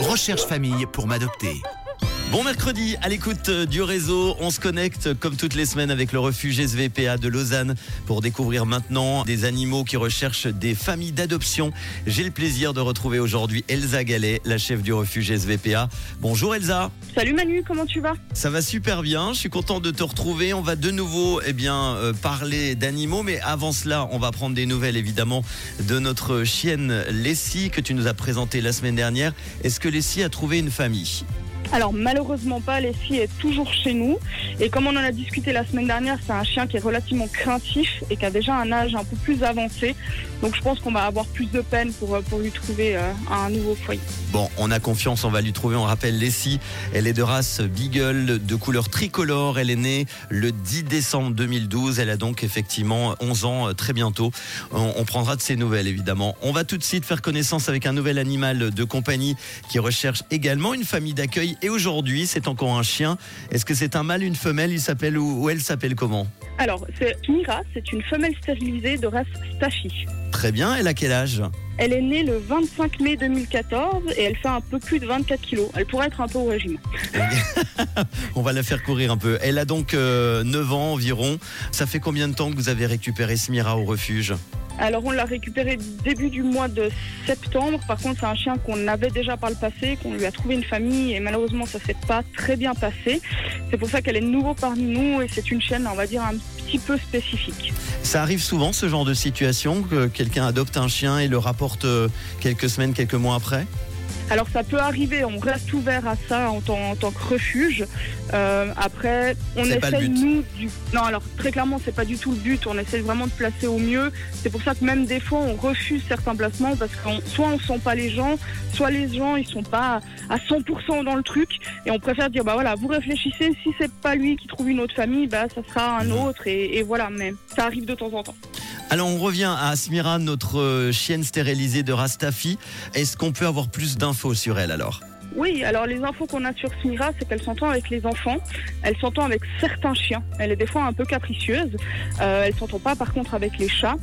Recherche famille pour m'adopter. Bon mercredi, à l'écoute du réseau, on se connecte comme toutes les semaines avec le refuge SVPA de Lausanne pour découvrir maintenant des animaux qui recherchent des familles d'adoption. J'ai le plaisir de retrouver aujourd'hui Elsa Gallet, la chef du refuge SVPA. Bonjour Elsa. Salut Manu, comment tu vas? Ça va super bien, je suis content de te retrouver. On va de nouveau eh bien, euh, parler d'animaux, mais avant cela, on va prendre des nouvelles évidemment de notre chienne Lessie que tu nous as présentée la semaine dernière. Est-ce que Lessie a trouvé une famille? Alors malheureusement pas, Leslie est toujours chez nous. Et comme on en a discuté la semaine dernière, c'est un chien qui est relativement craintif et qui a déjà un âge un peu plus avancé. Donc je pense qu'on va avoir plus de peine pour, euh, pour lui trouver euh, un nouveau foyer. Bon, on a confiance, on va lui trouver. On rappelle Leslie, elle est de race Beagle, de couleur tricolore. Elle est née le 10 décembre 2012. Elle a donc effectivement 11 ans euh, très bientôt. On, on prendra de ses nouvelles évidemment. On va tout de suite faire connaissance avec un nouvel animal de compagnie qui recherche également une famille d'accueil et aujourd'hui, c'est encore un chien. Est-ce que c'est un mâle, une femelle? Il s'appelle ou, elle s'appelle comment? Alors, c'est Mira, c'est une femelle stérilisée de race Staffy. Très bien, elle a quel âge? Elle est née le 25 mai 2014 et elle fait un peu plus de 24 kilos. Elle pourrait être un peu au régime. On va la faire courir un peu. Elle a donc 9 euh, ans environ. Ça fait combien de temps que vous avez récupéré Smira au refuge? Alors on l'a récupéré début du mois de septembre. Par contre, c'est un chien qu'on avait déjà par le passé, qu'on lui a trouvé une famille et malheureusement ça s'est pas très bien passé. C'est pour ça qu'elle est nouveau parmi nous et c'est une chienne, on va dire, un petit peu spécifique. Ça arrive souvent ce genre de situation que quelqu'un adopte un chien et le rapporte euh, quelques semaines, quelques mois après? Alors ça peut arriver, on reste ouvert à ça en tant, que refuge. Euh, après, on essaie nous du. Non, alors très clairement, c'est pas du tout le but. On essaie vraiment de placer au mieux. C'est pour ça que même des fois, on refuse certains placements parce qu'on soit on sent pas les gens, soit les gens ils sont pas à 100% dans le truc et on préfère dire bah voilà, vous réfléchissez. Si c'est pas lui qui trouve une autre famille, bah ça sera un autre et, et voilà. Mais ça arrive de temps en temps. Alors on revient à Asmira, notre euh, chienne stérilisée de Rastafi. Est-ce qu'on peut avoir plus d'infos sur elle alors? Oui, alors les infos qu'on a sur Smira, c'est qu'elle s'entend avec les enfants, elle s'entend avec certains chiens, elle est des fois un peu capricieuse, euh, elle s'entend pas par contre avec les chats.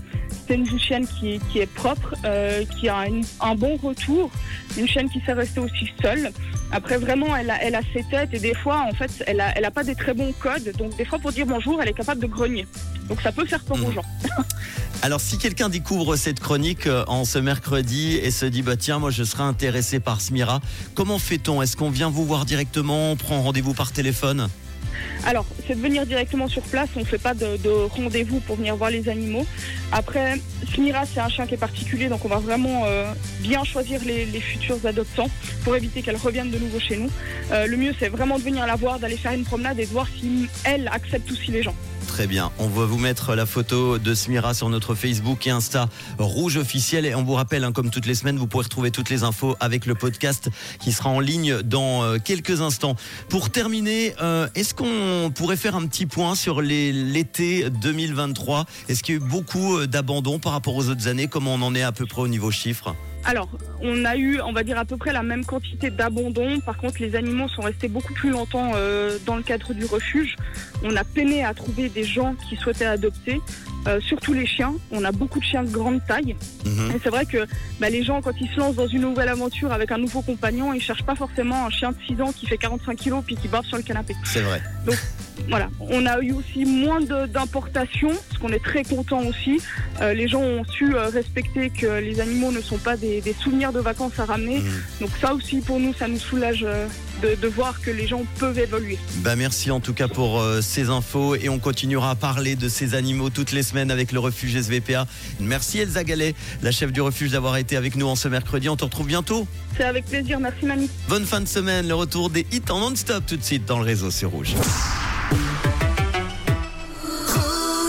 C'est une chienne qui, est propre, euh, qui a un bon retour, une chienne qui sait rester aussi seule. Après, vraiment, elle a, elle a ses têtes et des fois, en fait, elle n'a elle a pas des très bons codes. Donc, des fois, pour dire bonjour, elle est capable de grogner. Donc, ça peut faire peur aux mmh. gens. Alors si quelqu'un découvre cette chronique euh, en ce mercredi et se dit bah tiens moi je serais intéressé par Smira, comment fait-on? Est-ce qu'on vient vous voir directement? On prend rendez-vous par téléphone? Alors, c'est de venir directement sur place. On ne fait pas de, rendez-vous pour venir voir les animaux. Après, Smira, c'est un chien qui est particulier, donc on va vraiment euh, bien choisir les, futurs adoptants pour éviter qu'elle revienne de nouveau chez nous. Euh, le mieux, c'est vraiment de venir la voir, d'aller faire une promenade et de voir si elle accepte aussi les gens. Très bien. On va vous mettre la photo de Smira sur notre Facebook et Insta Rouge officiel. Et on vous rappelle, hein, comme toutes les semaines, vous pourrez retrouver toutes les infos avec le podcast qui sera en ligne dans euh, quelques instants. Pour terminer, est-ce qu'on pourrait faire un petit point sur l'été 2023 Est-ce qu'il y a eu beaucoup euh, d'abandon par rapport aux autres années? Comment on en est à peu près au niveau chiffre? Alors, on a eu, on va dire, à peu près la même quantité d'abandon. Par contre, les animaux sont restés beaucoup plus longtemps euh, dans le cadre du refuge. On a peiné à trouver des gens qui souhaitaient adopter, euh, surtout les chiens. On a beaucoup de chiens de grande taille. Mhm. Et c'est vrai que bah, les gens, quand ils se lancent dans une nouvelle aventure avec un nouveau compagnon, ils cherchent pas forcément un chien de 6 ans qui fait 45 kilos puis qui bave sur le canapé. C'est vrai. Donc, voilà, on a eu aussi moins d'importations, ce qu'on est très content aussi. Euh, les gens ont su euh, respecter que les animaux ne sont pas des, souvenirs de vacances à ramener. Mmh. Donc ça aussi pour nous, ça nous soulage euh, de, voir que les gens peuvent évoluer. Bah merci en tout cas pour ces infos et on continuera à parler de ces animaux toutes les semaines avec le refuge SVPA. Merci Elsa Gallet, la chef du refuge d'avoir été avec nous en ce mercredi. On te retrouve bientôt. C'est avec plaisir, merci Mamie. Bonne fin de semaine, le retour des hits en non-stop tout de suite dans le réseau sur Rouge.